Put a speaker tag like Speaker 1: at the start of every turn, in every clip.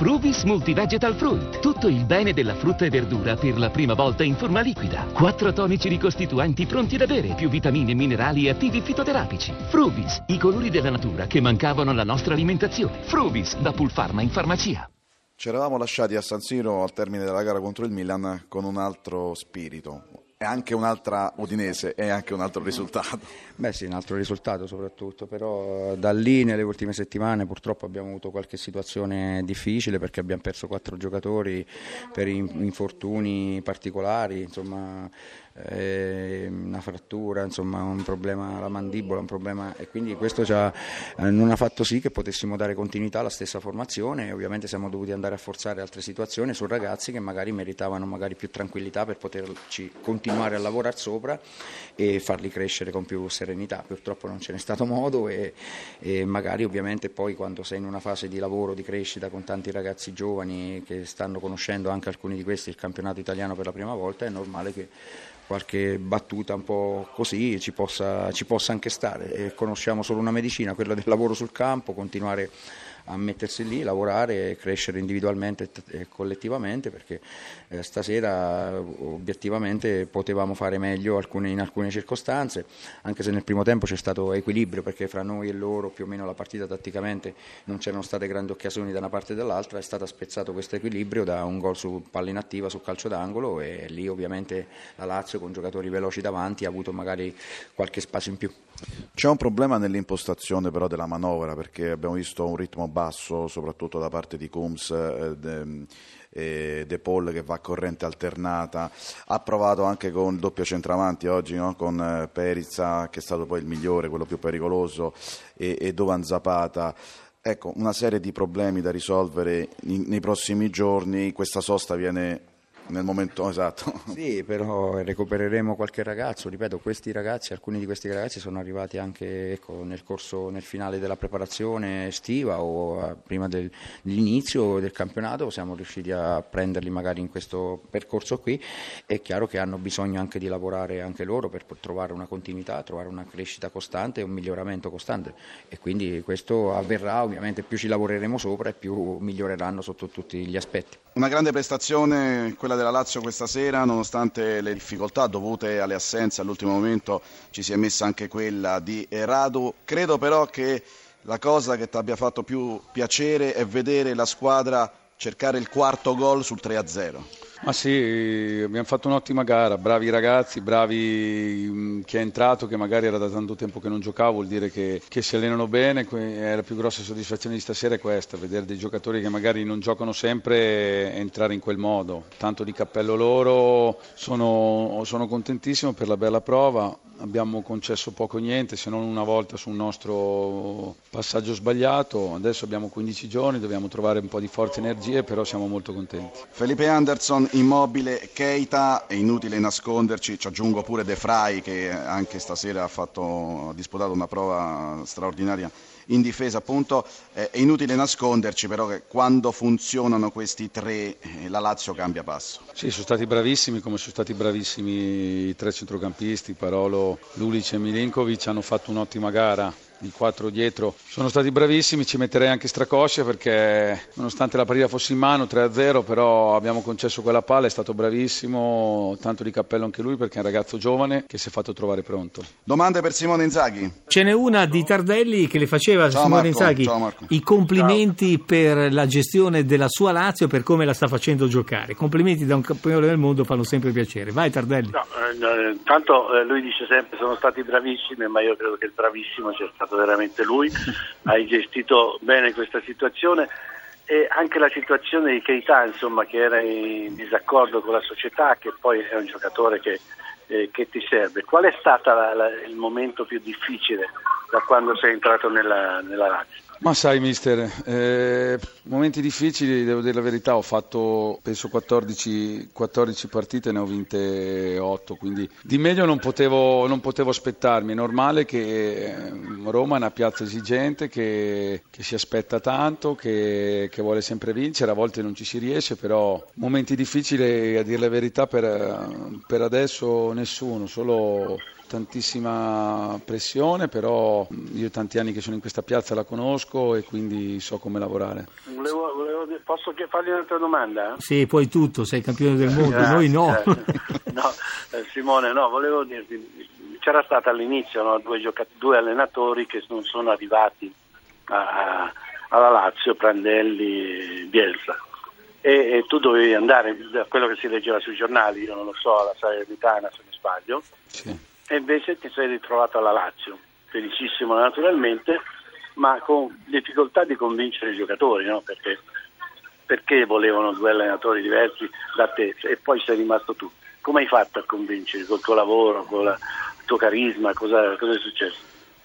Speaker 1: Fruvis Multivegetal Fruit. Tutto il bene della frutta e verdura per la prima volta in forma liquida. Quattro tonici ricostituenti pronti da bere, più vitamine, minerali e attivi fitoterapici. Fruvis, i colori della natura che mancavano alla nostra alimentazione. Fruvis, da Pulpharma in farmacia.
Speaker 2: Ci eravamo lasciati a San Siro al termine della gara contro il Milan con un altro spirito. E anche un'altra Udinese e anche un altro risultato.
Speaker 3: Beh sì, un altro risultato soprattutto, però da lì nelle ultime settimane purtroppo abbiamo avuto qualche situazione difficile perché abbiamo perso quattro giocatori per infortuni particolari, insomma eh, una frattura, insomma un problema alla mandibola, un problema e quindi questo ha, eh, non ha fatto sì che potessimo dare continuità alla stessa formazione e ovviamente siamo dovuti andare a forzare altre situazioni su ragazzi che magari meritavano magari più tranquillità per poterci continuare a lavorare sopra e farli crescere con più serenità. Purtroppo non ce n'è stato modo e, e magari ovviamente poi quando sei in una fase di lavoro, di crescita con tanti ragazzi giovani che stanno conoscendo anche alcuni di questi il campionato italiano per la prima volta, è normale che qualche battuta un po' così ci possa, ci possa anche stare. E conosciamo solo una medicina, quella del lavoro sul campo, continuare a mettersi lì, lavorare e crescere individualmente e collettivamente perché eh, stasera obiettivamente potevamo fare meglio in alcune circostanze, anche se nel primo tempo c'è stato equilibrio perché fra noi e loro più o meno la partita tatticamente non c'erano state grandi occasioni da una parte e dall'altra, è stato spezzato questo equilibrio da un gol su palla inattiva su calcio d'angolo e lì ovviamente la Lazio con giocatori veloci davanti ha avuto magari qualche spazio in più.
Speaker 2: C'è un problema nell'impostazione però della manovra perché abbiamo visto un ritmo basso soprattutto da parte di Coombs eh, de, eh, De Paul che va a corrente alternata. Ha provato anche con il doppio centravanti oggi no? con eh, Perizza che è stato poi il migliore, quello più pericoloso e, e Dovan Zapata. Ecco una serie di problemi da risolvere nei prossimi giorni. Questa sosta viene nel momento esatto.
Speaker 3: Sì, però recupereremo qualche ragazzo, ripeto, questi ragazzi, alcuni di questi ragazzi sono arrivati anche ecco, nel corso, nel finale della preparazione estiva o a, prima dell'inizio del campionato, siamo riusciti a prenderli magari in questo percorso qui, è chiaro che hanno bisogno anche di lavorare anche loro per trovare una continuità, trovare una crescita costante e un miglioramento costante e quindi questo avverrà, ovviamente più ci lavoreremo sopra e più miglioreranno sotto tutti gli aspetti.
Speaker 2: Una grande prestazione quella della Lazio questa sera, nonostante le difficoltà dovute alle assenze all'ultimo momento ci si è messa anche quella di Radu. Credo però che la cosa che ti abbia fatto più piacere è vedere la squadra cercare il quarto gol sul 3-0.
Speaker 4: Ma sì, abbiamo fatto un'ottima gara, bravi ragazzi, bravi mm, chi è entrato, che magari era da tanto tempo che non giocava, vuol dire che, che si allenano bene, è la più grossa soddisfazione di stasera è questa, vedere dei giocatori che magari non giocano sempre entrare in quel modo. Tanto di cappello loro, sono, sono contentissimo per la bella prova, abbiamo concesso poco o niente se non una volta su un nostro passaggio sbagliato, adesso abbiamo 15 giorni, dobbiamo trovare un po' di forze e energie, però siamo molto contenti.
Speaker 2: Felipe Anderson, immobile, Keita, è inutile nasconderci, ci aggiungo pure De Frey che anche stasera ha, fatto, ha disputato una prova straordinaria in difesa appunto è inutile nasconderci però che quando funzionano questi tre eh, la Lazio cambia passo.
Speaker 4: Sì, sono stati bravissimi come sono stati bravissimi i tre centrocampisti, Parolo, Lulic e Milinkovic hanno fatto un'ottima gara i quattro dietro sono stati bravissimi, ci metterei anche Stracoscia perché nonostante la partita fosse in mano 3-0 però abbiamo concesso quella palla, è stato bravissimo, tanto di cappello anche lui perché è un ragazzo giovane che si è fatto trovare pronto.
Speaker 2: Domande per Simone Inzaghi?
Speaker 5: Ce n'è una di Tardelli che le faceva Ciao Simone Marco. Inzaghi i complimenti Ciao. per la gestione della sua Lazio per come la sta facendo giocare. Complimenti da un campione del mondo fanno sempre piacere. Vai Tardelli.
Speaker 6: No, eh, tanto eh, lui dice sempre sono stati bravissimi ma io credo che il bravissimo sia stato veramente lui, hai gestito bene questa situazione e anche la situazione di Keita insomma, che era in disaccordo con la società, che poi è un giocatore che, eh, che ti serve. Qual è stato il momento più difficile da quando sei entrato nella, nella Lazio?
Speaker 4: Ma sai mister, eh, momenti difficili, devo dire la verità, ho fatto penso 14, 14, partite, ne ho vinte 8, quindi di meglio non potevo, non potevo aspettarmi, è normale che eh, Roma è una piazza esigente, che, che si aspetta tanto, che, che, vuole sempre vincere, a volte non ci si riesce, però momenti difficili a dire la verità per, per adesso nessuno, solo tantissima pressione, però io tanti anni che sono in questa piazza la conosco e quindi so come lavorare.
Speaker 6: Volevo, volevo, posso fargli un'altra domanda?
Speaker 5: Sì, puoi tutto, sei campione del mondo, noi no.
Speaker 6: no eh, Simone, no, volevo dirti, c'era stato all'inizio no, due, giocatori, due allenatori che non sono arrivati a, alla Lazio, Prandelli e Bielsa. E, e, tu dovevi andare, da quello che si leggeva sui giornali, io non lo so, alla Salernitana se non sbaglio, sì. E invece ti sei ritrovato alla Lazio, felicissimo naturalmente, ma con difficoltà di convincere i giocatori, no? perché, perché volevano due allenatori diversi da te e poi sei rimasto tu. Come hai fatto a convincere col tuo lavoro, con il tuo carisma, cosa, cosa è successo?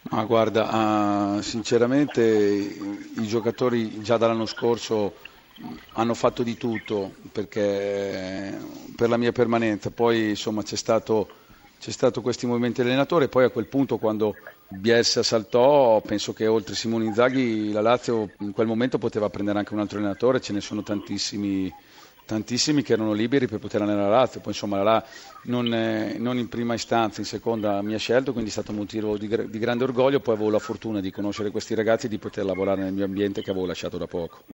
Speaker 4: Ma guarda, uh, sinceramente i giocatori già dall'anno scorso hanno fatto di tutto perché, per la mia permanenza, poi insomma c'è stato, c'è stato questi movimenti dell'allenatore, poi a quel punto quando Bielsa saltò penso che oltre Simone Inzaghi la Lazio in quel momento poteva prendere anche un altro allenatore, ce ne sono tantissimi tantissimi che erano liberi per poter andare alla Lazio, poi insomma la non, non, in prima istanza, in seconda mi ha scelto, quindi è stato un motivo di, di grande orgoglio, poi avevo la fortuna di conoscere questi ragazzi e di poter lavorare nel mio ambiente che avevo lasciato da poco.